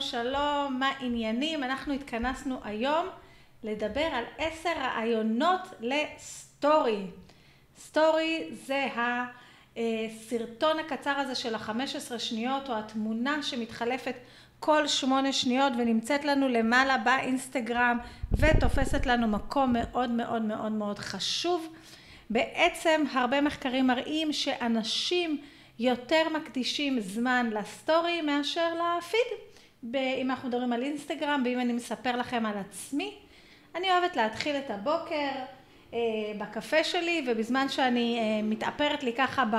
שלום, שלום, מה עניינים? אנחנו התכנסנו היום לדבר על עשר רעיונות לסטורי. סטורי זה הסרטון הקצר הזה של החמש עשרה שניות, או התמונה שמתחלפת כל שמונה שניות ונמצאת לנו למעלה באינסטגרם ותופסת לנו מקום מאוד מאוד מאוד מאוד חשוב. בעצם הרבה מחקרים מראים שאנשים יותר מקדישים זמן לסטורי מאשר לפיד. אם אנחנו מדברים על אינסטגרם ואם אני מספר לכם על עצמי, אני אוהבת להתחיל את הבוקר אה, בקפה שלי ובזמן שאני אה, מתאפרת לי ככה ב,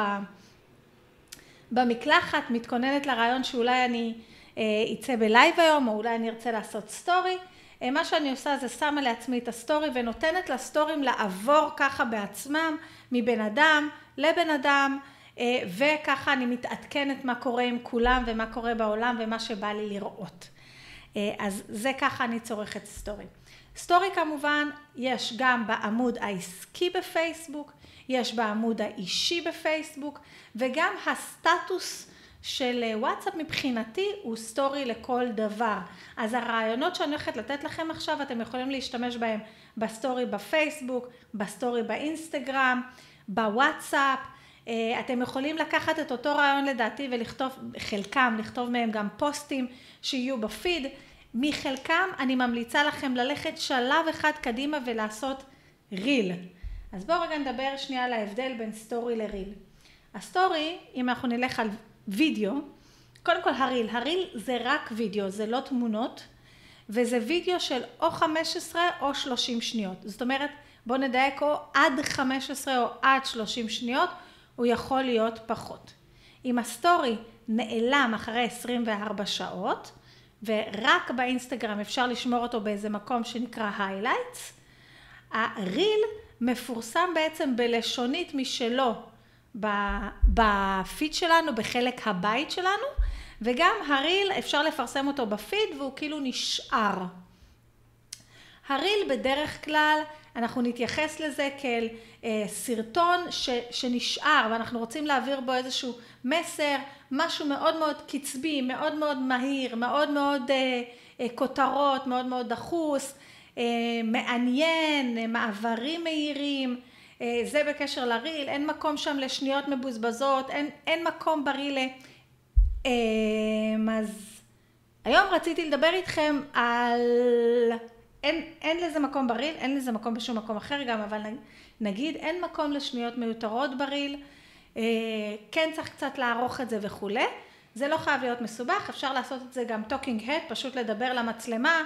במקלחת, מתכוננת לרעיון שאולי אני אה, אצא בלייב היום או אולי אני ארצה לעשות סטורי, אה, מה שאני עושה זה שמה לעצמי את הסטורי ונותנת לסטורים לעבור ככה בעצמם מבן אדם לבן אדם אה, וככה אני מתעדכנת מה קורה עם כולם ומה קורה בעולם ומה שבא לי לראות. אה, אז זה ככה אני צורכת סטורי. סטורי כמובן יש גם בעמוד העסקי בפייסבוק, יש בעמוד האישי בפייסבוק וגם הסטטוס של וואטסאפ מבחינתי הוא סטורי לכל דבר. אז הרעיונות שאני הולכת לתת לכם עכשיו אתם יכולים להשתמש בהם בסטורי בפייסבוק, בסטורי באינסטגרם, בוואטסאפ, אה, אתם יכולים לקחת את אותו רעיון לדעתי ולכתוב, חלקם, לכתוב מהם גם פוסטים שיהיו בפיד. מחלקם אני ממליצה לכם ללכת שלב אחד קדימה ולעשות ריל. אז בואו רגע נדבר שנייה על ההבדל בין סטורי לריל. הסטורי, אם אנחנו נלך על וידאו, קודם כל הריל, הריל זה רק וידאו, זה לא תמונות, וזה וידאו של או 15 או 30 שניות. זאת אומרת, בואו נדייק או עד 15 או עד 30 שניות, הוא יכול להיות פחות. אם הסטורי נעלם אחרי 24 שעות, ורק באינסטגרם אפשר לשמור אותו באיזה מקום שנקרא highlights, הריל מפורסם בעצם בלשונית משלו בפיד שלנו, בחלק הבית שלנו, וגם הריל אפשר לפרסם אותו בפיד והוא כאילו נשאר. הריל בדרך כלל אנחנו נתייחס לזה כאל אה, סרטון ש, שנשאר ואנחנו רוצים להעביר בו איזשהו מסר, משהו מאוד מאוד קצבי, מאוד מאוד מהיר, מאוד מאוד אה, אה, כותרות, מאוד מאוד דחוס, אה, מעניין, אה, מעברים מהירים, אה, זה בקשר לריל, אין מקום שם לשניות מבוזבזות, אין, אין מקום בריל. אה, אז היום רציתי לדבר איתכם על אין, אין לזה מקום בריל, אין לזה מקום בשום מקום אחר גם, אבל נגיד אין מקום לשניות מיותרות בריל, אה, כן צריך קצת לערוך את זה וכולי, זה לא חייב להיות מסובך, אפשר לעשות את זה גם talking head, פשוט לדבר למצלמה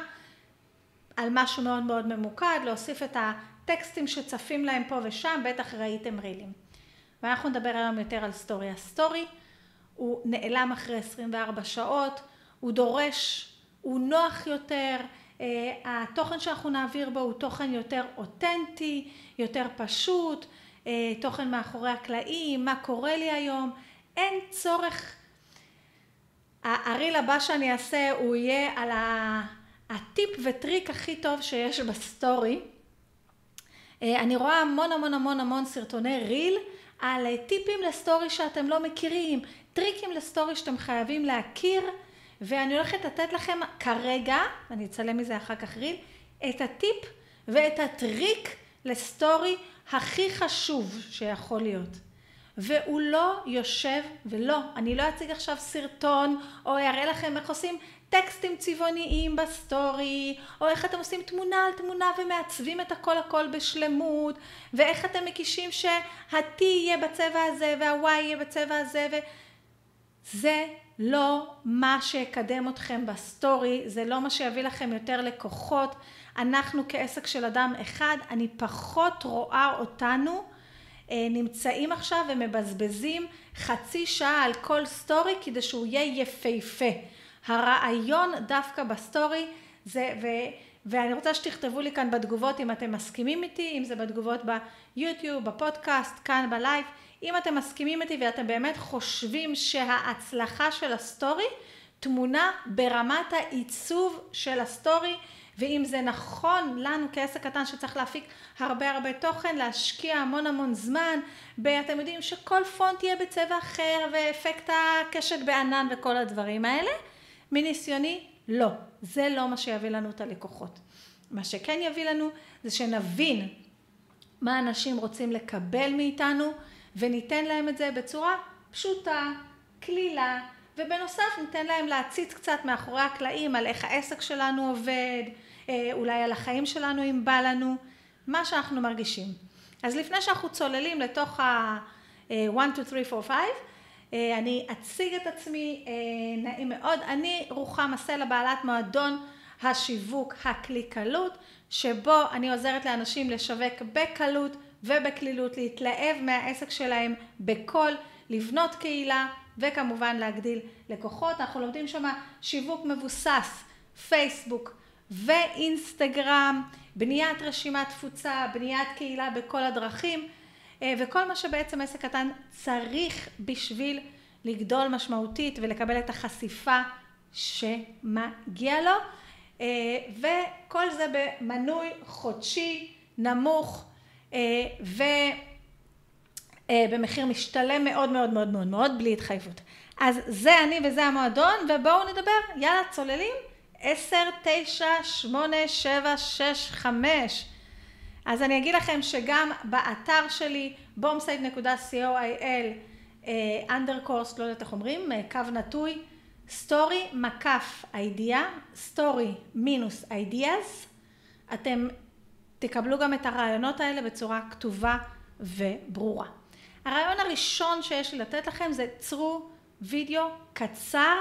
על משהו מאוד מאוד ממוקד, להוסיף את הטקסטים שצפים להם פה ושם, בטח ראיתם רילים. ואנחנו נדבר היום יותר על סטורי. הסטורי הוא נעלם אחרי 24 שעות, הוא דורש, הוא נוח יותר, התוכן שאנחנו נעביר בו הוא תוכן יותר אותנטי, יותר פשוט, אה, תוכן מאחורי הקלעים, מה קורה לי היום, אין צורך, הריל הבא שאני אעשה הוא יהיה על הטיפ וטריק הכי טוב שיש בסטורי. אה, אני רואה המון המון המון המון סרטוני ריל על טיפים לסטורי שאתם לא מכירים, טריקים לסטורי שאתם חייבים להכיר ואני הולכת לתת לכם כרגע, אני אצלם מזה אחר כך ריל, את הטיפ ואת הטריק לסטורי הכי חשוב שיכול להיות. והוא לא יושב, ולא, אני לא אציג עכשיו סרטון או אראה לכם איך עושים טקסטים צבעוניים בסטורי, או איך אתם עושים תמונה על תמונה ומעצבים את הכל הכל בשלמות, ואיך אתם מקישים שה-T יהיה בצבע הזה וה-Y יהיה בצבע הזה, וזה לא מה שיקדם אתכם בסטורי, זה לא מה שיביא לכם יותר לקוחות. אנחנו כעסק של אדם אחד, אני פחות רואה אותנו אה, נמצאים עכשיו ומבזבזים חצי שעה על כל סטורי כדי שהוא יהיה יפהפה. הרעיון דווקא בסטורי זה, ו, ואני רוצה שתכתבו לי כאן בתגובות אם אתם מסכימים איתי, אם זה בתגובות ביוטיוב, בפודקאסט, כאן בלייב, אם אתם מסכימים איתי ואתם באמת חושבים שההצלחה של הסטורי טמונה ברמת העיצוב של הסטורי ואם זה נכון לנו כעסק קטן שצריך להפיק הרבה הרבה תוכן, להשקיע המון המון זמן, ואתם יודעים שכל פונט יהיה בצבע אחר ואפקט הקשת בענן וכל הדברים האלה, מניסיוני, לא. זה לא מה שיביא לנו את הלקוחות. מה שכן יביא לנו זה שנבין מה אנשים רוצים לקבל מאיתנו וניתן להם את זה בצורה פשוטה, קלילה, ובנוסף ניתן להם להציץ קצת מאחורי הקלעים על איך העסק שלנו עובד, אה, אולי על החיים שלנו אם בא לנו, מה שאנחנו מרגישים. אז לפני שאנחנו צוללים לתוך ה-1, 2, 3, 4, 5, אני אציג את עצמי, אה, נעים מאוד, אני רוחמה סלע בעלת מועדון השיווק הקליקלות, שבו אני עוזרת לאנשים לשווק בקלות ובקלילות, להתלהב מהעסק שלהם בקול, לבנות קהילה וכמובן להגדיל לקוחות. אנחנו לומדים שם שיווק מבוסס, פייסבוק ואינסטגרם, בניית רשימת תפוצה, בניית קהילה בכל הדרכים אה, וכל מה שבעצם עסק קטן צריך בשביל לגדול משמעותית ולקבל את החשיפה שמגיע לו וכל זה במנוי חודשי נמוך אה, ובמחיר משתלם מאוד מאוד מאוד מאוד מאוד בלי התחייבות. אז זה אני וזה המועדון ובואו נדבר, יאללה צוללים, עשר, תשע, שמונה, שבע, שש, חמש. אז אני אגיד לכם שגם באתר שלי bombsite.co.il underscore, לא יודעת איך אומרים, קו נטוי story מקף idea, story מינוס ideas, אתם תקבלו גם את הרעיונות האלה בצורה כתובה וברורה. הרעיון הראשון שיש לי לתת לכם זה צרו וידאו קצר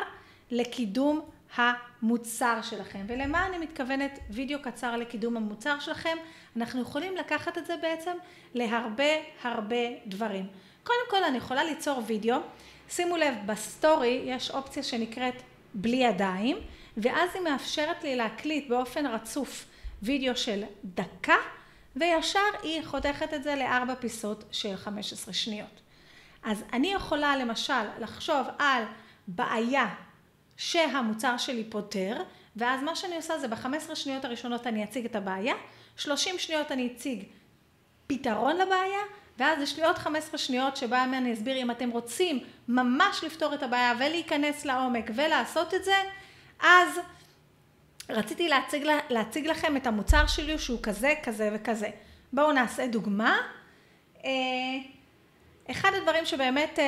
לקידום המוצר שלכם. ולמה אני מתכוונת וידאו קצר לקידום המוצר שלכם? אנחנו יכולים לקחת את זה בעצם להרבה הרבה דברים. קודם כל אני יכולה ליצור וידאו שימו לב, בסטורי יש אופציה שנקראת בלי ידיים, ואז היא מאפשרת לי להקליט באופן רצוף וידאו של דקה, וישר היא חותכת את זה לארבע פיסות של 15 שניות. אז אני יכולה למשל לחשוב על בעיה שהמוצר שלי פותר, ואז מה שאני עושה זה ב-15 שניות הראשונות אני אציג את הבעיה, 30 שניות אני אציג פתרון לבעיה, ואז יש לי עוד 15 שניות שבהם אני אסביר אם אתם רוצים ממש לפתור את הבעיה ולהיכנס לעומק ולעשות את זה, אז רציתי להציג, להציג לכם את המוצר שלי שהוא כזה, כזה וכזה. בואו נעשה דוגמה. אה, אחד הדברים שבאמת אה,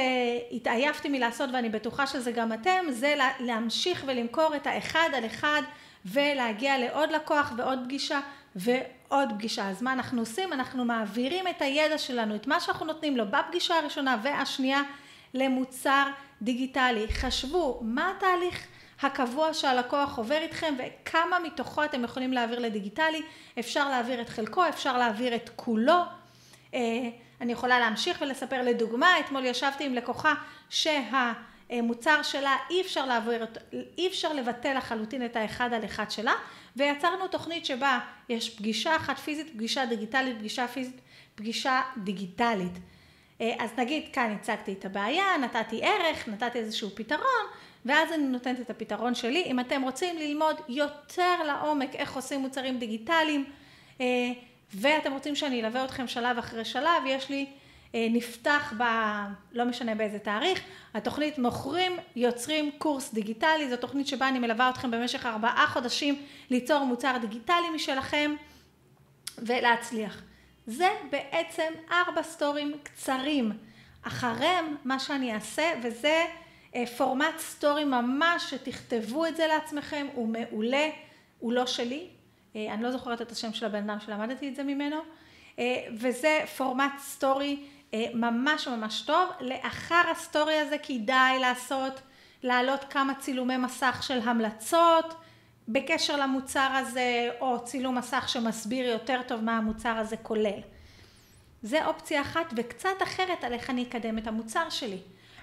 התעייפתי מלעשות ואני בטוחה שזה גם אתם, זה להמשיך ולמכור את האחד על אחד ולהגיע לעוד לקוח ועוד פגישה ועוד פגישה. אז מה אנחנו עושים? אנחנו מעבירים את הידע שלנו, את מה שאנחנו נותנים לו בפגישה הראשונה והשנייה למוצר דיגיטלי. חשבו מה התהליך הקבוע שהלקוח עובר איתכם וכמה מתוכו אתם יכולים להעביר לדיגיטלי. אפשר להעביר את חלקו, אפשר להעביר את כולו. אה, אני יכולה להמשיך ולספר לדוגמה, אתמול ישבתי עם לקוחה שה... מוצר שלה אי אפשר להעביר, אי אפשר לבטל לחלוטין את האחד על אחד שלה ויצרנו תוכנית שבה יש פגישה אחת פיזית, פגישה דיגיטלית, פגישה פיזית, פגישה דיגיטלית. אה, אז נגיד כאן הצגתי את הבעיה, נתתי ערך, נתתי איזשהו פתרון ואז אני נותנת את הפתרון שלי. אם אתם רוצים ללמוד יותר לעומק איך עושים מוצרים דיגיטליים אה, ואתם רוצים שאני אלווה אתכם שלב אחרי שלב, יש לי אה, נפתח ב... לא משנה באיזה תאריך, התוכנית מוכרים יוצרים קורס דיגיטלי, זו תוכנית שבה אני מלווה אתכם במשך ארבעה חודשים ליצור מוצר דיגיטלי משלכם ולהצליח. זה בעצם ארבע סטורים קצרים. אחריהם מה שאני אעשה וזה אה, פורמט סטורי ממש שתכתבו את זה לעצמכם, הוא מעולה, הוא לא שלי, אה, אני לא זוכרת את השם של הבן אדם שלמדתי את זה ממנו, וזה פורמט סטורי אה, ממש ממש טוב. לאחר הסטורי הזה כדאי לעשות, להעלות כמה צילומי מסך של המלצות בקשר למוצר הזה, או צילום מסך שמסביר יותר טוב מה המוצר הזה כולל. זה אופציה אחת וקצת אחרת על איך אני אקדם את המוצר שלי.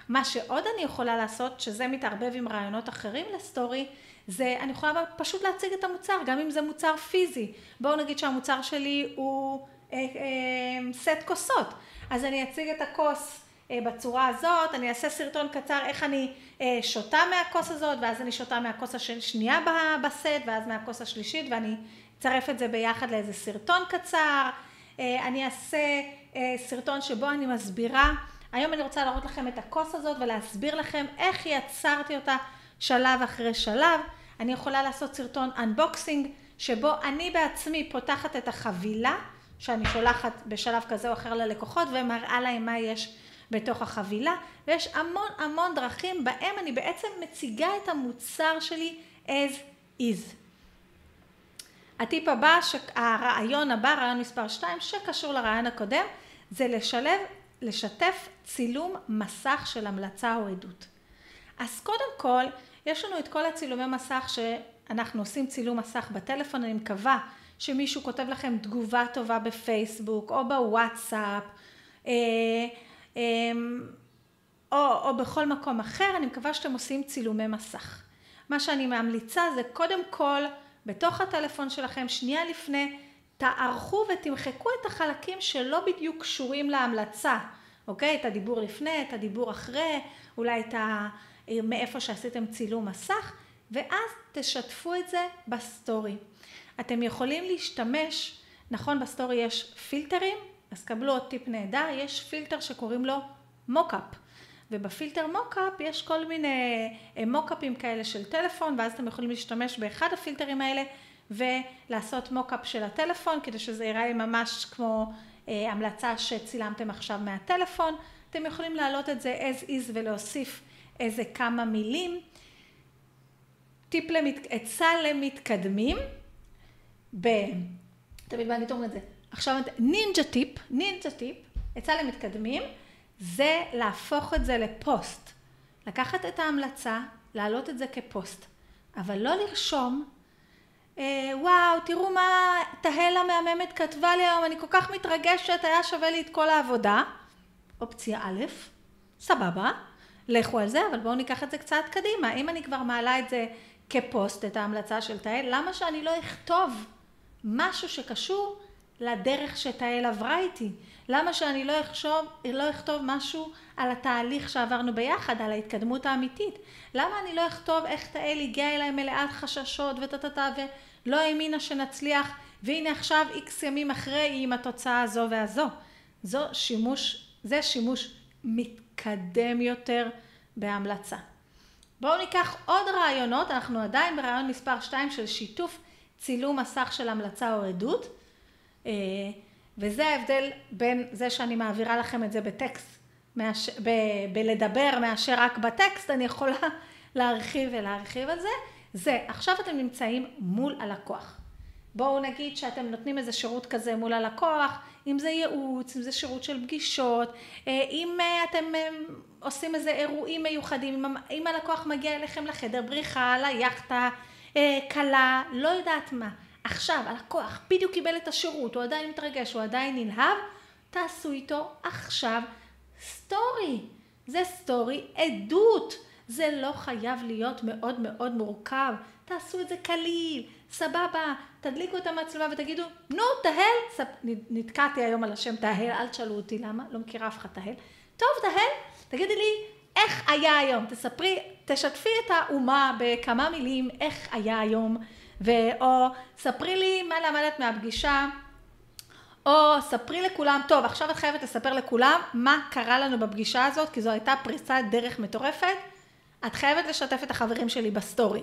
מה שעוד אני יכולה לעשות, שזה מתערבב עם רעיונות אחרים לסטורי, זה אני יכולה פשוט להציג את המוצר, גם אם זה מוצר פיזי. בואו נגיד שהמוצר שלי הוא אה, אה, סט כוסות. אז אני אציג את הכוס אה, בצורה הזאת, אני אעשה סרטון קצר איך אני אה, שותה מהכוס הזאת, ואז אני שותה מהכוס השנייה בסט, ואז מהכוס השלישית, ואני אצרף את זה ביחד לאיזה סרטון קצר. אה, אני אעשה סרטון שבו אני מסבירה, היום אני רוצה להראות לכם את הכוס הזאת ולהסביר לכם איך יצרתי אותה שלב אחרי שלב. אני יכולה לעשות סרטון אנבוקסינג, שבו אני בעצמי פותחת את החבילה, שאני שולחת בשלב כזה או אחר ללקוחות, ומראה להם מה יש בתוך החבילה, ויש המון המון דרכים בהם אני בעצם מציגה את המוצר שלי as is. הטיפ הבא, הרעיון הבא, רעיון מספר 2, שקשור לרעיון הקודם, זה לשלב, לשתף צילום מסך של המלצה או עדות. אז קודם כל, יש לנו את כל הצילומי מסך שאנחנו עושים צילום מסך בטלפון, אני מקווה שמישהו כותב לכם תגובה טובה בפייסבוק או בוואטסאפ אה, אה, או, או בכל מקום אחר, אני מקווה שאתם עושים צילומי מסך. מה שאני ממליצה זה קודם כל בתוך הטלפון שלכם שנייה לפני תערכו ותמחקו את החלקים שלא בדיוק קשורים להמלצה, אוקיי? את הדיבור לפני, את הדיבור אחרי, אולי את ה... מאיפה שעשיתם צילום מסך, ואז תשתפו את זה בסטורי. אתם יכולים להשתמש, נכון בסטורי יש פילטרים, אז קבלו עוד טיפ נהדר, יש פילטר שקוראים לו mockup. ובפילטר mockup יש כל מיני אה, מוקאפים כאלה של טלפון ואז אתם יכולים להשתמש באחד הפילטרים האלה ולעשות mockup של הטלפון כדי שזה ייראה ממש כמו אה, המלצה שצילמתם עכשיו מהטלפון. אתם יכולים להעלות את זה as is ולהוסיף איזה כמה מילים. טיפ למת... עצה למתקדמים. ב... תמיד אני אומרת את זה. עכשיו נינג'ה טיפ, נינג'ה טיפ, עצה למתקדמים. זה להפוך את זה לפוסט. לקחת את ההמלצה, להעלות את זה כפוסט, אבל לא לרשום, אה, וואו, תראו מה תהל המהממת כתבה לי היום, אני כל כך מתרגשת, היה שווה לי את כל העבודה. אופציה א', סבבה, לכו על זה, אבל בואו ניקח את זה קצת קדימה. אם אני כבר מעלה את זה כפוסט, את ההמלצה של תהל, למה שאני לא אכתוב משהו שקשור לדרך שתהל עברה איתי? למה שאני לא אחשוב, לא אכתוב משהו על התהליך שעברנו ביחד, על ההתקדמות האמיתית? למה אני לא אכתוב איך תהל הגיעה אליי מלאת חששות וטטטה ולא האמינה שנצליח והנה עכשיו איקס ימים אחרי היא עם התוצאה הזו והזו. זו שימוש, זה שימוש מתקדם יותר בהמלצה. בואו ניקח עוד רעיונות, אנחנו עדיין ברעיון מספר 2 של שיתוף צילום מסך של המלצה או עדות. אה, וזה ההבדל בין זה שאני מעבירה לכם את זה בטקסט, מאש... ב... בלדבר מאשר רק בטקסט, אני יכולה להרחיב ולהרחיב על זה. זה, עכשיו אתם נמצאים מול הלקוח. בואו נגיד שאתם נותנים איזה שירות כזה מול הלקוח, אם זה ייעוץ, אם זה שירות של פגישות, אה, אם אה, אתם עושים איזה אירועים מיוחדים, אם הלקוח מגיע אליכם לחדר, בריחה, ליאכטה, כלה, לא יודעת מה. עכשיו הלקוח בדיוק קיבל את השירות, הוא עדיין מתרגש, הוא עדיין נלהב, תעשו איתו עכשיו סטורי. זה סטורי עדות. זה לא חייב להיות מאוד מאוד מורכב. תעשו את זה קליל, סבבה, תדליקו את המצלמה ותגידו, נו, תהל, ספ... נתקעתי היום על השם תהל, אל תשאלו אותי למה, לא מכירה אף אחד תהל. טוב, תהל, תגידי לי, איך היה היום? תספרי, תשתפי את האומה בכמה מילים, איך היה היום. ואו ספרי לי מה למדת מהפגישה, או ספרי לכולם, טוב עכשיו את חייבת לספר לכולם מה קרה לנו בפגישה הזאת, כי זו הייתה פריצת דרך מטורפת, את חייבת לשתף את החברים שלי בסטורי.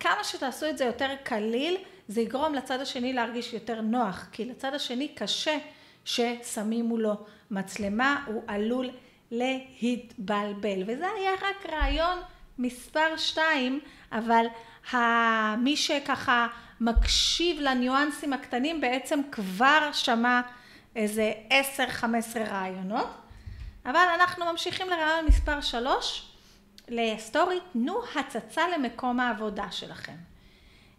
כמה שתעשו את זה יותר קליל, זה יגרום לצד השני להרגיש יותר נוח, כי לצד השני קשה ששמים מולו מצלמה, הוא עלול להתבלבל. וזה היה רק רעיון מספר שתיים, אבל מי שככה מקשיב לניואנסים הקטנים בעצם כבר שמע איזה עשר חמש עשרה רעיונות. אבל אנחנו ממשיכים לרעיון מספר שלוש לסטורי תנו הצצה למקום העבודה שלכם.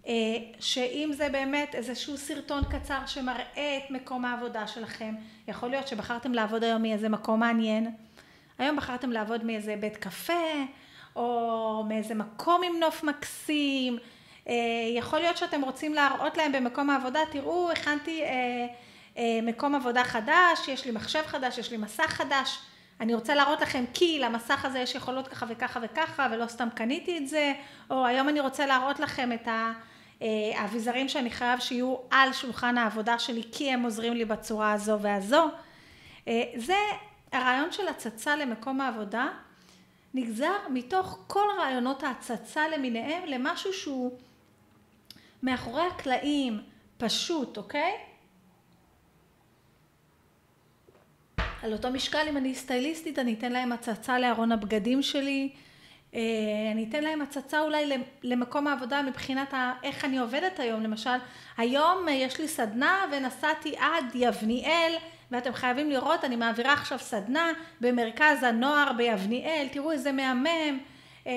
אה, שאם זה באמת איזשהו סרטון קצר שמראה את מקום העבודה שלכם יכול להיות שבחרתם לעבוד היום מאיזה מקום מעניין היום בחרתם לעבוד מאיזה בית קפה או מאיזה מקום עם נוף מקסים, אה, יכול להיות שאתם רוצים להראות להם במקום העבודה, תראו הכנתי אה, אה, מקום עבודה חדש, יש לי מחשב חדש, יש לי מסך חדש, אני רוצה להראות לכם כי למסך הזה יש יכולות ככה וככה וככה ולא סתם קניתי את זה, או היום אני רוצה להראות לכם את האביזרים שאני חייב שיהיו על שולחן העבודה שלי כי הם עוזרים לי בצורה הזו והזו. זה הרעיון של הצצה למקום העבודה נגזר מתוך כל רעיונות ההצצה למיניהם למשהו שהוא מאחורי הקלעים, פשוט, אוקיי? על אותו משקל, אם אני סטייליסטית, אני אתן להם הצצה לארון הבגדים שלי, אה, אני אתן להם הצצה אולי למקום העבודה מבחינת איך אני עובדת היום, למשל, היום יש לי סדנה ונסעתי עד יבניאל, ואתם חייבים לראות, אני מעבירה עכשיו סדנה במרכז הנוער ביבניאל, תראו איזה מהמם, אה,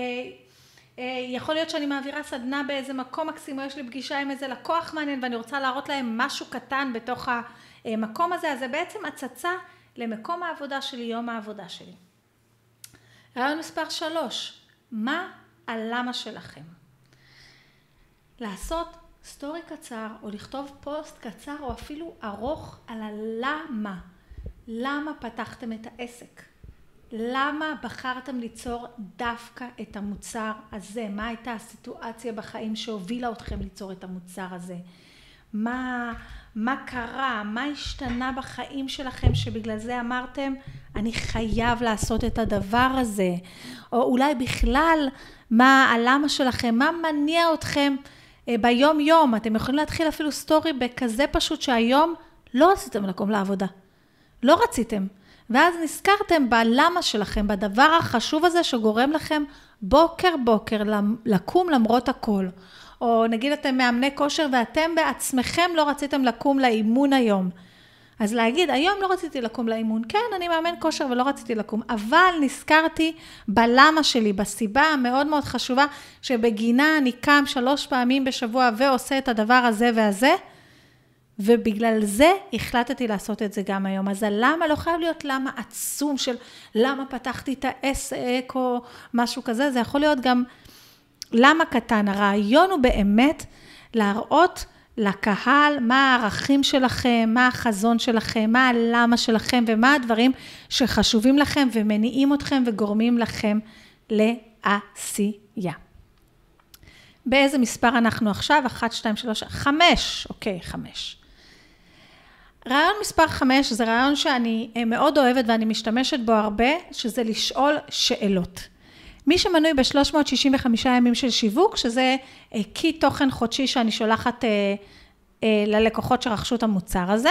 יכול להיות שאני מעבירה סדנה באיזה מקום מקסים, או יש לי פגישה עם איזה לקוח מעניין ואני רוצה להראות להם משהו קטן בתוך המקום הזה, אז זה בעצם הצצה למקום העבודה שלי, יום העבודה שלי. רעיון מספר שלוש, מה הלמה שלכם? לעשות סטורי קצר או לכתוב פוסט קצר או אפילו ארוך על הלמה. למה פתחתם את העסק? למה בחרתם ליצור דווקא את המוצר הזה? מה הייתה הסיטואציה בחיים שהובילה אתכם ליצור את המוצר הזה? מה, מה קרה? מה השתנה בחיים שלכם שבגלל זה אמרתם אני חייב לעשות את הדבר הזה? או אולי בכלל מה הלמה שלכם? מה מניע אתכם ביום יום? אתם יכולים להתחיל אפילו סטורי בכזה פשוט שהיום לא רציתם לקום לעבודה. לא רציתם. ואז נזכרתם בלמה שלכם, בדבר החשוב הזה שגורם לכם בוקר בוקר לקום למרות הכל. או נגיד אתם מאמני כושר ואתם בעצמכם לא רציתם לקום לאימון היום. אז להגיד, היום לא רציתי לקום לאימון, כן, אני מאמן כושר ולא רציתי לקום, אבל נזכרתי בלמה שלי, בסיבה המאוד מאוד חשובה, שבגינה אני קם שלוש פעמים בשבוע ועושה את הדבר הזה והזה, ובגלל זה החלטתי לעשות את זה גם היום. אז הלמה לא חייב להיות למה עצום של למה פתחתי את העסק או משהו כזה, זה יכול להיות גם למה קטן. הרעיון הוא באמת להראות לקהל מה הערכים שלכם, מה החזון שלכם, מה הלמה שלכם ומה הדברים שחשובים לכם ומניעים אתכם וגורמים לכם לעשייה. באיזה מספר אנחנו עכשיו? 1, 2, 3, 5. אוקיי, 5. רעיון מספר 5 זה רעיון שאני מאוד אוהבת ואני משתמשת בו הרבה, שזה לשאול שאלות. מי שמנוי ב-365 ימים של שיווק, שזה קי אה, תוכן חודשי שאני שולחת אה, ללקוחות שרכשו את המוצר הזה,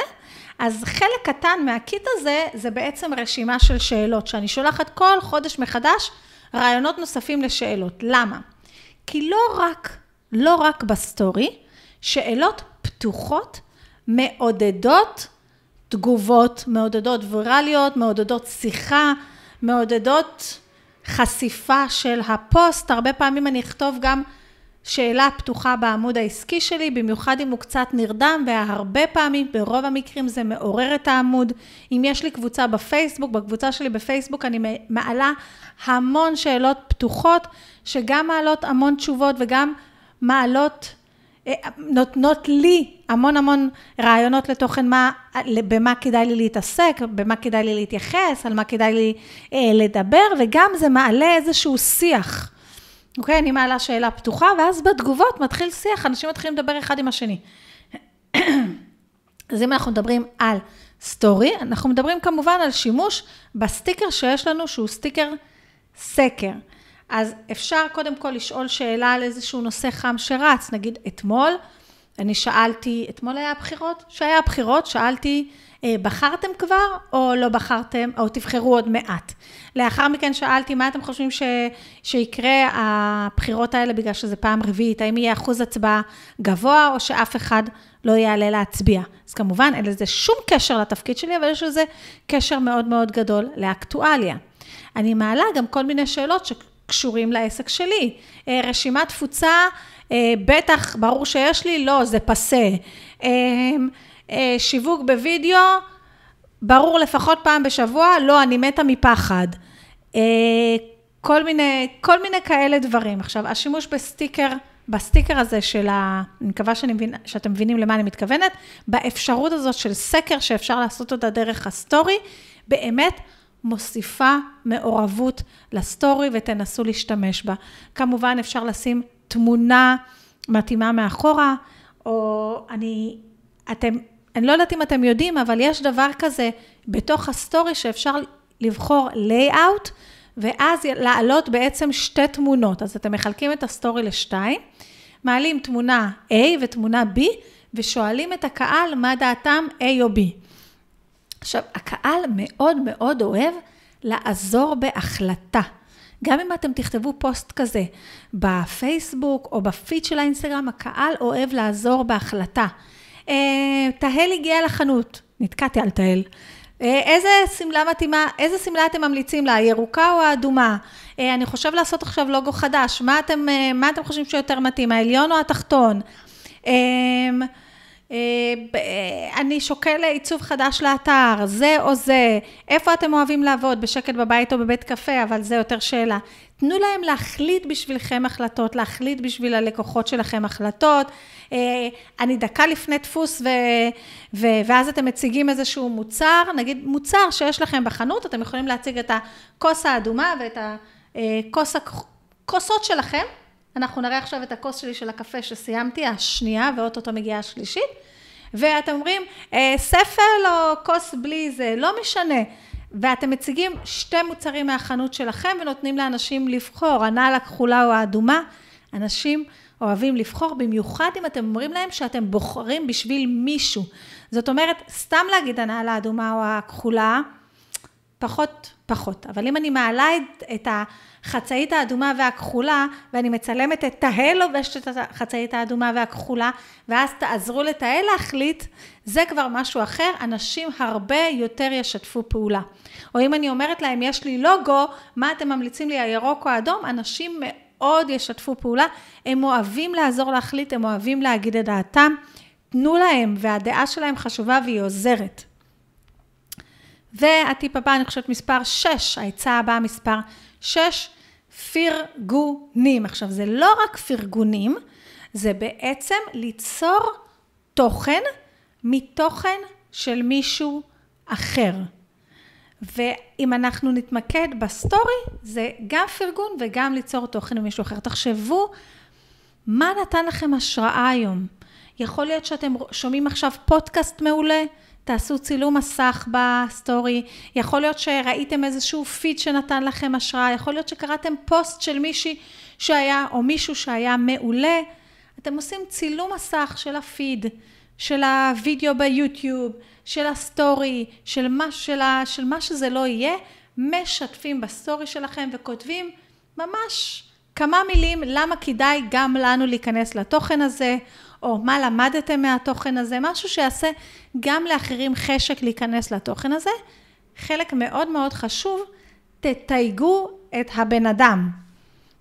אז חלק קטן מהקיט הזה, זה בעצם רשימה של שאלות, שאני שולחת כל חודש מחדש רעיונות נוספים לשאלות. למה? כי לא רק, לא רק בסטורי, שאלות פתוחות מעודדות תגובות, מעודדות ויראליות, מעודדות שיחה, מעודדות חשיפה של הפוסט. הרבה פעמים אני אכתוב גם שאלה פתוחה בעמוד העסקי שלי, במיוחד אם הוא קצת נרדם, והרבה פעמים, ברוב המקרים זה מעורר את העמוד. אם יש לי קבוצה בפייסבוק, בקבוצה שלי בפייסבוק אני מעלה המון שאלות פתוחות, שגם מעלות המון תשובות וגם מעלות נותנות לי המון המון רעיונות לתוכן, מה, במה כדאי לי להתעסק, במה כדאי לי להתייחס, על מה כדאי לי אה, לדבר, וגם זה מעלה איזשהו שיח. אוקיי? אני מעלה שאלה פתוחה, ואז בתגובות מתחיל שיח, אנשים מתחילים לדבר אחד עם השני. אז אם אנחנו מדברים על סטורי, אנחנו מדברים כמובן על שימוש בסטיקר שיש לנו, שהוא סטיקר סקר. אז אפשר קודם כל לשאול שאלה על איזשהו נושא חם שרץ, נגיד אתמול, אני שאלתי, אתמול היה הבחירות? שהיה הבחירות, שאלתי, אה, בחרתם כבר או לא בחרתם, או תבחרו עוד מעט. לאחר מכן שאלתי, מה אתם חושבים ש, שיקרה הבחירות האלה בגלל שזה פעם רביעית, האם יהיה אחוז הצבעה גבוה או שאף אחד לא יעלה להצביע. אז כמובן, אין לזה שום קשר לתפקיד שלי, אבל יש לזה קשר מאוד מאוד גדול לאקטואליה. אני מעלה גם כל מיני שאלות קשורים לעסק שלי. אה, רשימת תפוצה, אה, בטח, ברור שיש לי, לא, זה פסה. אה, שיווק בווידאו, ברור לפחות פעם בשבוע, לא, אני מתה מפחד. כל מיני, כל מיני כאלה דברים. עכשיו, השימוש בסטיקר, בסטיקר הזה של ה... אני מקווה שאני מבין, שאתם מבינים למה אני מתכוונת, באפשרות הזאת של סקר שאפשר לעשות אותה דרך הסטורי, באמת מוסיפה מעורבות לסטורי ותנסו להשתמש בה. כמובן אפשר לשים תמונה מתאימה מאחורה, או אני, אתם, אני לא יודעת אם אתם יודעים, אבל יש דבר כזה בתוך הסטורי שאפשר לבחור layout ואז לעלות בעצם שתי תמונות. אז אתם מחלקים את הסטורי לשתיים, מעלים תמונה A ותמונה B, ושואלים את הקהל מה דעתם A או B. עכשיו, הקהל מאוד מאוד אוהב לעזור בהחלטה. גם אם אתם תכתבו פוסט כזה בפייסבוק או בפיד של האינסטגרם, הקהל אוהב לעזור בהחלטה. אה, תהל הגיע לחנות, נתקעתי על תהל. אה, איזה שמלה מתאימה, איזה שמלה אתם ממליצים לה, הירוקה או האדומה? אה, אני חושב לעשות עכשיו לוגו חדש, מה אתם, מה אתם חושבים שיותר מתאים, העליון או התחתון? אני שוקל עיצוב חדש לאתר, זה או זה, איפה אתם אוהבים לעבוד, בשקט בבית או בבית קפה, אבל זה יותר שאלה. תנו להם להחליט בשבילכם החלטות, להחליט בשביל הלקוחות שלכם החלטות. אה, אני דקה לפני דפוס ו, ו, ואז אתם מציגים איזשהו מוצר, נגיד מוצר שיש לכם בחנות, אתם יכולים להציג את הכוס האדומה ואת הכוס, הכוסות שלכם. אנחנו נראה עכשיו את הכוס שלי של הקפה שסיימתי, השנייה, ואו-טו-טו מגיעה השלישית. ואתם אומרים, אה, ספל או כוס בלי זה, לא משנה. ואתם מציגים שתי מוצרים מהחנות שלכם ונותנים לאנשים לבחור, הנעל הכחולה או האדומה. אנשים אוהבים לבחור, במיוחד אם אתם אומרים להם שאתם בוחרים בשביל מישהו. זאת אומרת, סתם להגיד הנעל האדומה או הכחולה, פחות, פחות. אבל אם אני מעלה את, את החצאית האדומה והכחולה, ואני מצלמת את תהל לובשת את החצאית האדומה והכחולה, ואז תעזרו לתהל להחליט, זה כבר משהו אחר, אנשים הרבה יותר ישתפו פעולה. או אם אני אומרת להם, יש לי לוגו, מה אתם ממליצים לי, הירוק או האדום? אנשים מאוד ישתפו פעולה, הם אוהבים לעזור להחליט, הם אוהבים להגיד את דעתם, תנו להם, והדעה שלהם חשובה והיא עוזרת. והטיפ הבא, אני חושבת מספר 6, העצה הבאה מספר 6, פרגונים. עכשיו, זה לא רק פרגונים, זה בעצם ליצור תוכן מתוכן של מישהו אחר. ואם אנחנו נתמקד בסטורי, זה גם פרגון וגם ליצור תוכן ממישהו אחר. תחשבו מה נתן לכם השראה היום. יכול להיות שאתם שומעים עכשיו פודקאסט מעולה, תעשו צילום מסך בסטורי, יכול להיות שראיתם איזשהו פיד שנתן לכם השראה, יכול להיות שקראתם פוסט של מישהי שהיה, או מישהו שהיה מעולה, אתם עושים צילום מסך של הפיד, של הוידאו ביוטיוב, של הסטורי, של מה, של, ה, של מה שזה לא יהיה, משתפים בסטורי שלכם וכותבים ממש כמה מילים למה כדאי גם לנו להיכנס לתוכן הזה, או מה למדתם מהתוכן הזה, משהו שיעשה גם לאחרים חשק להיכנס לתוכן הזה. חלק מאוד מאוד חשוב, תתייגו את הבן אדם,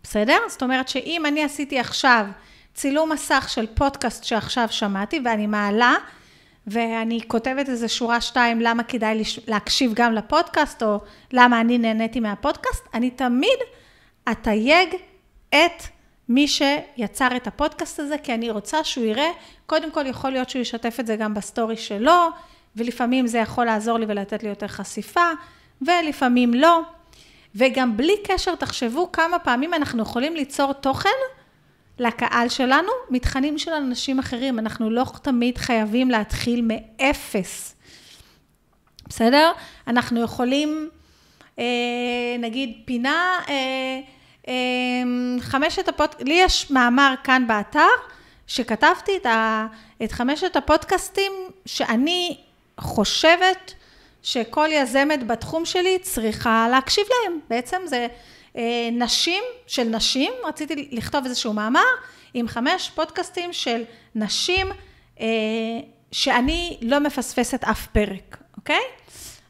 בסדר? זאת אומרת שאם אני עשיתי עכשיו צילום מסך של פודקאסט שעכשיו שמעתי ואני מעלה, ואני כותבת איזה שורה שתיים למה כדאי להקשיב גם לפודקאסט, או למה אני נהניתי מהפודקאסט, אני תמיד אתייג את מי שיצר את הפודקאסט הזה, כי אני רוצה שהוא יראה, קודם כל יכול להיות שהוא ישתף את זה גם בסטורי שלו, ולפעמים זה יכול לעזור לי ולתת לי יותר חשיפה, ולפעמים לא. וגם בלי קשר, תחשבו כמה פעמים אנחנו יכולים ליצור תוכן לקהל שלנו, מתכנים של אנשים אחרים. אנחנו לא תמיד חייבים להתחיל מאפס. בסדר? אנחנו יכולים, אה, נגיד, פינה... אה, חמשת הפודקאסטים, לי יש מאמר כאן באתר, שכתבתי את, ה, את חמשת הפודקאסטים שאני חושבת שכל יזמת בתחום שלי צריכה להקשיב להם. בעצם זה אה, נשים של נשים, רציתי לכתוב איזשהו מאמר עם חמש פודקאסטים של נשים אה, שאני לא מפספסת אף פרק, אוקיי?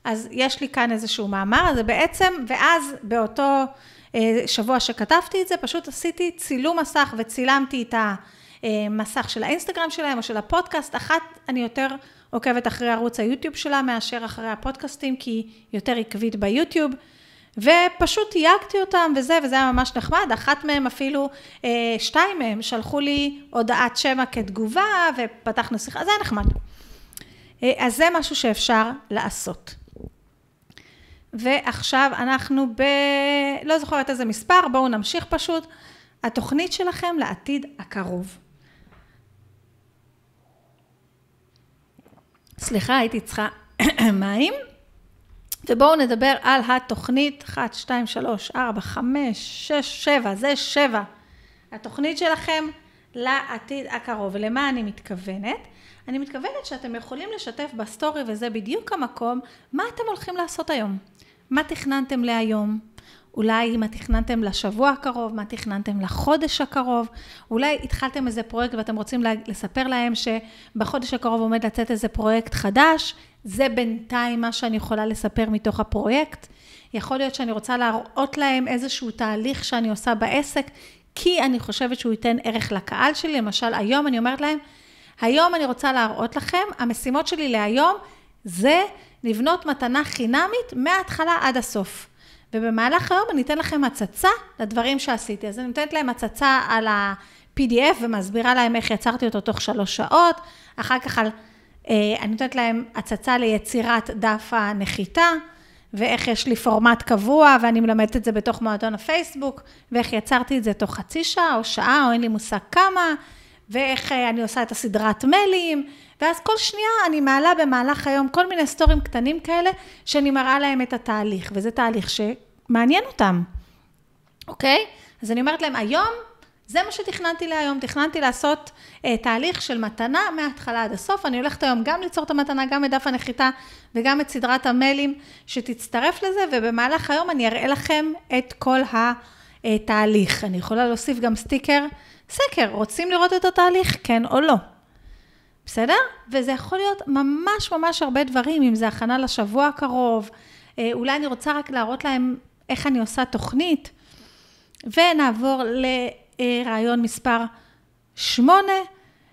אז יש לי כאן איזשהו מאמר, אז בעצם, ואז באותו... אה, שבוע שכתבתי את זה, פשוט עשיתי צילום מסך וצילמתי את המסך של האינסטגרם שלהם או של הפודקאסט. אחת, אני יותר עוקבת אחרי ערוץ היוטיוב שלה מאשר אחרי הפודקאסטים, כי היא יותר עקבית ביוטיוב. ופשוט תייגתי אותם וזה, וזה היה ממש נחמד. אחת מהם אפילו, אה, שתיים מהם, שלחו לי הודעת שמע כתגובה, ופתחנו שיחה, זה היה נחמד. אה, אז זה משהו שאפשר לעשות. ועכשיו אנחנו ב... לא זוכרת איזה מספר, בואו נמשיך פשוט. התוכנית שלכם לעתיד הקרוב. סליחה, הייתי צריכה מים. ובואו נדבר על התוכנית 1, 2, 3, 4, 5, 6, 7, זה 7. התוכנית שלכם לעתיד הקרוב. ולמה אני מתכוונת? אני מתכוונת שאתם יכולים לשתף בסטורי, וזה בדיוק המקום, מה אתם הולכים לעשות היום. מה תכננתם להיום? אולי מה תכננתם לשבוע הקרוב, מה תכננתם לחודש הקרוב, אולי התחלתם איזה פרויקט ואתם רוצים לספר להם שבחודש הקרוב עומד לצאת איזה פרויקט חדש, זה בינתיים מה שאני יכולה לספר מתוך הפרויקט. יכול להיות שאני רוצה להראות להם איזשהו תהליך שאני עושה בעסק, כי אני חושבת שהוא ייתן ערך לקהל שלי. למשל, היום אני אומרת להם, היום אני רוצה להראות לכם, המשימות שלי להיום זה לבנות מתנה חינמית מההתחלה עד הסוף. ובמהלך היום אני אתן לכם הצצה לדברים שעשיתי. אז אני נותנת להם הצצה על ה-PDF ומסבירה להם איך יצרתי אותו תוך שלוש שעות. אחר כך על, אה, אני נותנת להם הצצה ליצירת דף הנחיתה, ואיך יש לי פורמט קבוע, ואני מלמדת את זה בתוך מועדון הפייסבוק, ואיך יצרתי את זה תוך חצי שעה או שעה, או אין לי מושג כמה, ואיך אה, אני עושה את הסדרת מיילים, ואז כל שנייה אני מעלה במהלך היום כל מיני סטורים קטנים כאלה, שאני מראה להם את התהליך, וזה תהליך שמעניין אותם, אוקיי? אז אני אומרת להם, היום זה מה שתכננתי להיום, תכננתי לעשות אה, תהליך של מתנה מההתחלה עד הסוף. אני הולכת היום גם ליצור את המתנה, גם את דף הנחיתה וגם את סדרת המיילים שתצטרף לזה, ובמהלך היום אני אראה לכם את כל התהליך. אני יכולה להוסיף גם סטיקר, סקר, רוצים לראות את התהליך, כן או לא. בסדר? וזה יכול להיות ממש ממש הרבה דברים, אם זה הכנה לשבוע הקרוב, אה, אולי אני רוצה רק להראות להם איך אני עושה תוכנית, ונעבור לרעיון מספר 8,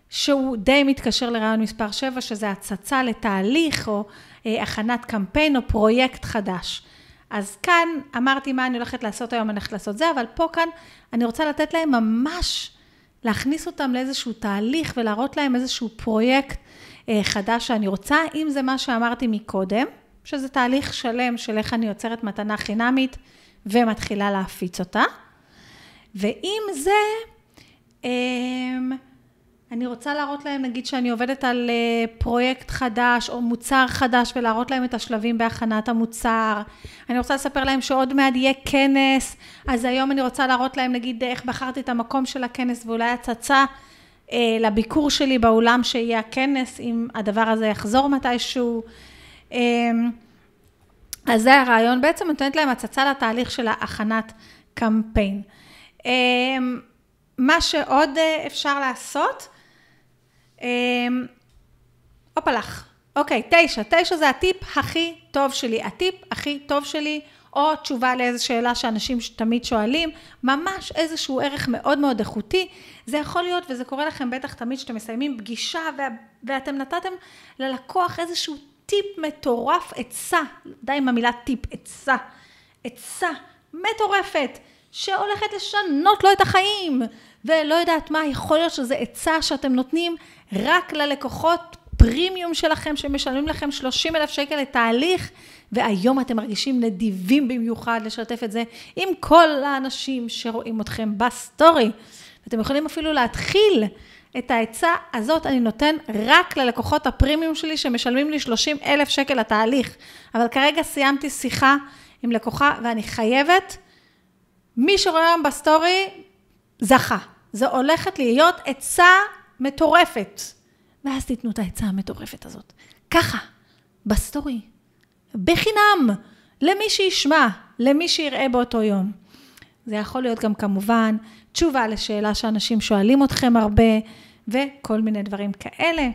שהוא די מתקשר לרעיון מספר 7, שזה הצצה לתהליך או אה, הכנת קמפיין או פרויקט חדש. אז כאן אמרתי מה אני הולכת לעשות היום, אני הולכת לעשות זה, אבל פה כאן אני רוצה לתת להם ממש להכניס אותם לאיזשהו תהליך ולהראות להם איזשהו פרויקט אה, חדש שאני רוצה, אם זה מה שאמרתי מקודם, שזה תהליך שלם של איך אני יוצרת מתנה חינמית ומתחילה להפיץ אותה. ואם זה, אה, אני רוצה להראות להם, נגיד שאני עובדת על אה, פרויקט חדש או מוצר חדש ולהראות להם את השלבים בהכנת המוצר. אני רוצה לספר להם שעוד מעט יהיה כנס, אז היום אני רוצה להראות להם, נגיד, איך בחרתי את המקום של הכנס ואולי הצצה אה, לביקור שלי באולם שיהיה הכנס, אם הדבר הזה יחזור מתישהו. אה, אז זה הרעיון, בעצם נותנת להם הצצה לתהליך של ההכנת קמפיין. אה, מה שעוד אה, אפשר לעשות, אמ, הופה לך. אוקיי, תשע. תשע זה הטיפ הכי טוב שלי. הטיפ הכי טוב שלי, או תשובה לאיזו שאלה שאנשים תמיד שואלים, ממש איזשהו ערך מאוד מאוד איכותי. זה יכול להיות, וזה קורה לכם בטח תמיד כשאתם מסיימים פגישה, ואתם נתתם ללקוח איזשהו טיפ מטורף, עצה, די עם המילה טיפ, עצה. עצה מטורפת, שהולכת לשנות לו את החיים. ולא יודעת מה, יכול להיות שזו עצה שאתם נותנים רק ללקוחות פרימיום שלכם, שמשלמים לכם 30 אלף שקל לתהליך, והיום אתם מרגישים נדיבים במיוחד לשתף את זה עם כל האנשים שרואים אתכם בסטורי. אתם יכולים אפילו להתחיל את העצה הזאת אני נותן רק ללקוחות הפרימיום שלי שמשלמים לי 30 אלף שקל לתהליך. אבל כרגע סיימתי שיחה עם לקוחה ואני חייבת, מי שרואה היום בסטורי, זכה. זו הולכת להיות עצה מטורפת. ואז תיתנו את העצה המטורפת הזאת. ככה, בסטורי, בחינם, למי שישמע, למי שיראה באותו יום. זה יכול להיות גם כמובן תשובה לשאלה שאנשים שואלים אתכם הרבה, וכל מיני דברים כאלה.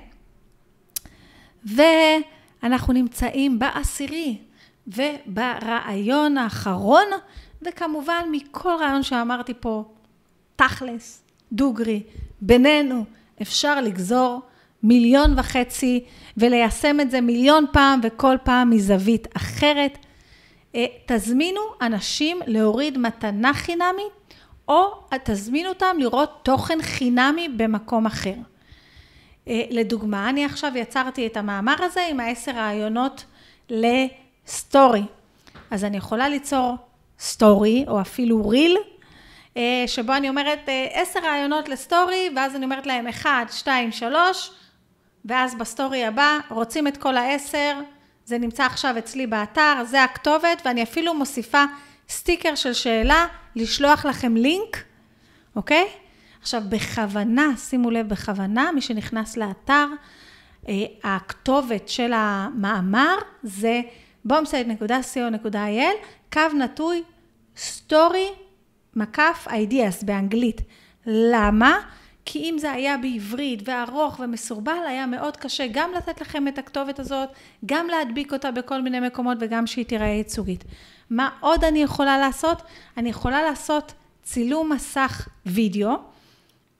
ואנחנו נמצאים בעשירי, וברעיון האחרון, וכמובן מכל רעיון שאמרתי פה, תכלס, דוגרי, בינינו, אפשר לגזור מיליון וחצי וליישם את זה מיליון פעם וכל פעם מזווית אחרת. אה, תזמינו אנשים להוריד מתנה חינמית, או תזמינו אותם לראות תוכן חינמי במקום אחר. אה, לדוגמה, אני עכשיו יצרתי את המאמר הזה עם העשר רעיונות לסטורי. אז אני יכולה ליצור סטורי, או אפילו reel, שבו אני אומרת אה, עשר רעיונות לסטורי, ואז אני אומרת להם אחד, שתיים, שלוש, ואז בסטורי הבא רוצים את כל העשר, זה נמצא עכשיו אצלי באתר, זה הכתובת, ואני אפילו מוסיפה סטיקר של שאלה, לשלוח לכם לינק, אוקיי? עכשיו, בכוונה, שימו לב, בכוונה, מי שנכנס לאתר, אה, הכתובת של המאמר זה bombsite.co.il, קו נטוי, סטורי, מקף ideas באנגלית. למה? כי אם זה היה בעברית וארוך ומסורבל, היה מאוד קשה גם לתת לכם את הכתובת הזאת, גם להדביק אותה בכל מיני מקומות וגם שהיא תיראה ייצוגית. מה עוד אני יכולה לעשות? אני יכולה לעשות צילום מסך וידאו,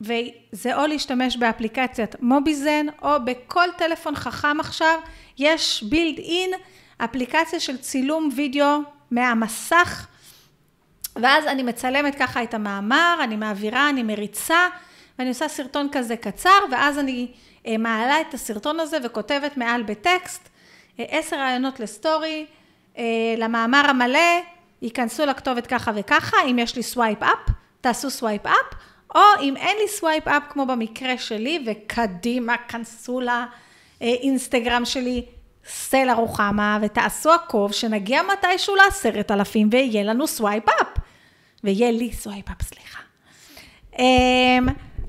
וזה או להשתמש באפליקציית Mobizen, או בכל טלפון חכם עכשיו, יש built-in אפליקציה של צילום וידאו מהמסך, ואז אני מצלמת ככה את המאמר, אני מעבירה, אני מריצה, ואני עושה סרטון כזה קצר, ואז אני אה, מעלה את הסרטון הזה וכותבת מעל בטקסט, אה, עשר רעיונות לסטורי, אה, למאמר המלא, ייכנסו לכתובת ככה וככה, אם יש לי swipe up, תעשו swipe up, או אם אין לי swipe up כמו במקרה שלי, וקדימה, כנסו לאינסטגרם שלי, סלע רוחמה, ותעשו עקוב, שנגיע מתישהו לעשרת אלפים ויהיה לנו swipe up. ויהיה לי swipe up, סליחה. אמ,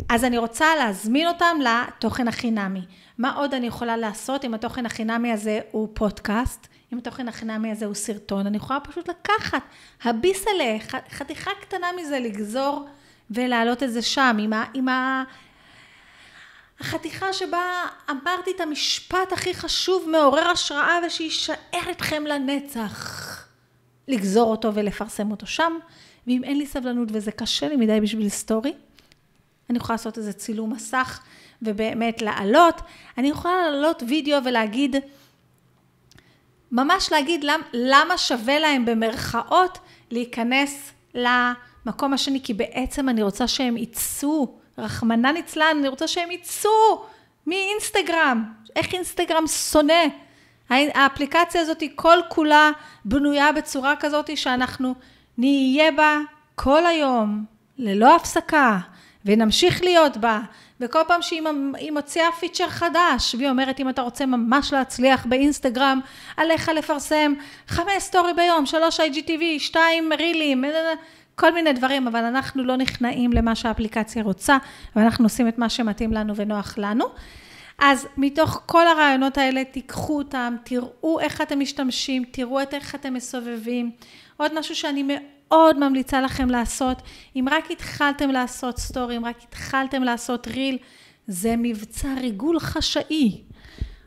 אז אני רוצה להזמין אותם לתוכן החינמי. מה עוד אני יכולה לעשות אם התוכן החינמי הזה הוא פודקאסט, אם התוכן החינמי הזה הוא סרטון, אני יכולה פשוט לקחת הביסלה, חתיכה קטנה מזה לגזור ולהעלות את זה שם, עם, ה, עם ה, החתיכה שבה אמרתי את המשפט הכי חשוב, מעורר השראה ושיישאר אתכם לנצח. לגזור אותו ולפרסם אותו שם, ואם אין לי סבלנות וזה קשה לי מדי בשביל סטורי, אני יכולה לעשות איזה צילום מסך ובאמת לעלות. אני יכולה לעלות וידאו ולהגיד, ממש להגיד למ, למה שווה להם במרכאות להיכנס למקום השני, כי בעצם אני רוצה שהם יצאו, רחמנא ליצלן, אני רוצה שהם יצאו מאינסטגרם. איך אינסטגרם שונא? האפליקציה הזאת היא כל כולה בנויה בצורה כזאת שאנחנו נהיה בה כל היום, ללא הפסקה, ונמשיך להיות בה. וכל פעם שהיא מוציאה פיצ'ר חדש, והיא אומרת, אם אתה רוצה ממש להצליח באינסטגרם, עליך לפרסם חמש סטורי ביום, שלוש IGTV, שתיים רילים, כל מיני דברים, אבל אנחנו לא נכנעים למה שהאפליקציה רוצה, ואנחנו עושים את מה שמתאים לנו ונוח לנו. אז מתוך כל הרעיונות האלה, תיקחו אותם, תראו איך אתם משתמשים, תראו את איך אתם מסובבים. עוד משהו שאני מאוד ממליצה לכם לעשות, אם רק התחלתם לעשות סטורי, אם רק התחלתם לעשות reel, זה מבצע ריגול חשאי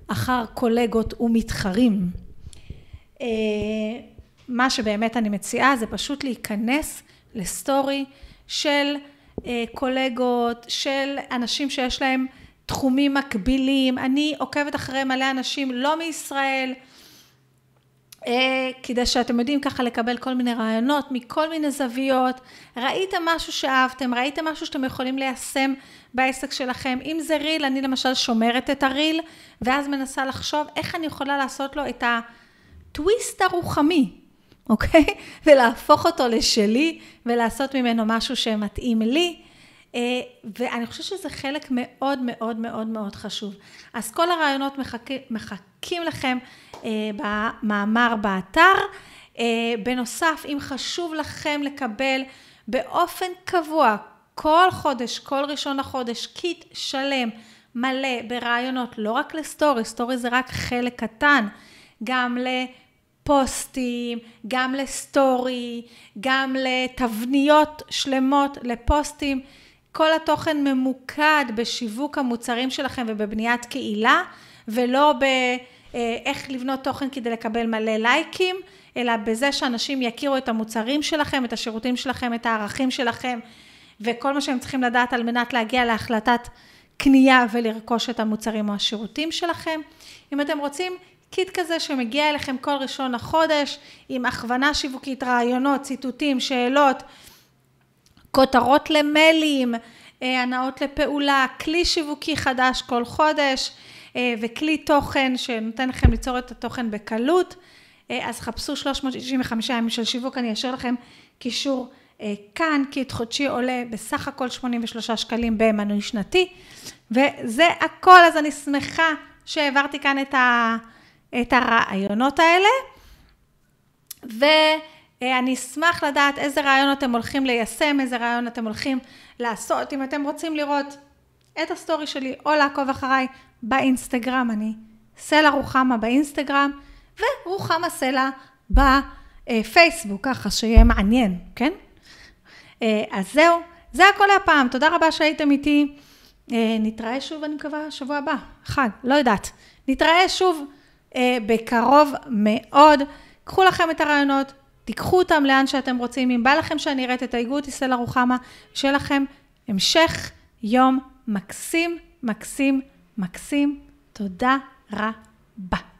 אחר קולגות ומתחרים. אה, מה שבאמת אני מציעה זה פשוט להיכנס לסטורי של אה, קולגות, של אנשים שיש להם תחומים מקבילים. אני עוקבת אחרי מלא אנשים לא מישראל, אה, כדי שאתם יודעים ככה לקבל כל מיני רעיונות מכל מיני זוויות. ראיתם משהו שאהבתם, ראיתם משהו שאתם יכולים ליישם בעסק שלכם. אם זה ריל, אני למשל שומרת את הריל, ואז מנסה לחשוב איך אני יכולה לעשות לו את הטוויסט הרוחמי, אוקיי? ולהפוך אותו לשלי, ולעשות ממנו משהו שמתאים לי. אה, ואני חושבת שזה חלק מאוד מאוד מאוד מאוד חשוב. אז כל הרעיונות מחכים, מחכים לכם אה, במאמר באתר. אה, בנוסף, אם חשוב לכם לקבל באופן קבוע, כל חודש, כל ראשון לחודש, קיט שלם, מלא, ברעיונות, לא רק לסטורי, סטורי זה רק חלק קטן, גם לפוסטים, גם לסטורי, גם לתבניות שלמות, לפוסטים. כל התוכן ממוקד בשיווק המוצרים שלכם ובבניית קהילה, ולא באיך לבנות תוכן כדי לקבל מלא לייקים, אלא בזה שאנשים יכירו את המוצרים שלכם, את השירותים שלכם, את הערכים שלכם, וכל מה שהם צריכים לדעת על מנת להגיע להחלטת קנייה ולרכוש את המוצרים או השירותים שלכם. אם אתם רוצים קיט כזה שמגיע אליכם כל ראשון לחודש, עם הכוונה שיווקית, רעיונות, ציטוטים, שאלות, כותרות למיילים, אה, הנאות לפעולה, כלי שיווקי חדש כל חודש אה, וכלי תוכן שנותן לכם ליצור את התוכן בקלות. אה, אז חפשו 365 ימים של שיווק, אני אשאיר לכם קישור כאן, קיט חודשי עולה בסך הכל 83 שקלים במנוי שנתי, וזה הכל, אז אני שמחה שהעברתי כאן את את הרעיונות האלה. ואני אשמח לדעת איזה רעיון אתם הולכים ליישם, איזה רעיון אתם הולכים לעשות. אם אתם רוצים לראות את הסטורי שלי או לעקוב אחריי באינסטגרם, אני סלע רוחמה באינסטגרם, ורוחמה סלע בפייסבוק, ככה שיהיה מעניין, כן? אז זהו, זה הכל הפעם. תודה רבה שהייתם איתי. נתראה שוב, אני מקווה, שבוע הבא, חג, לא יודעת. נתראה שוב בקרוב מאוד. קחו לכם את הרעיונות, תיקחו אותם לאן שאתם רוצים. אם בא לכם שאני אראה, תתייגו אותי סלע רוחמה, שיהיה לכם המשך יום מקסים, מקסים, מקסים. תודה רבה.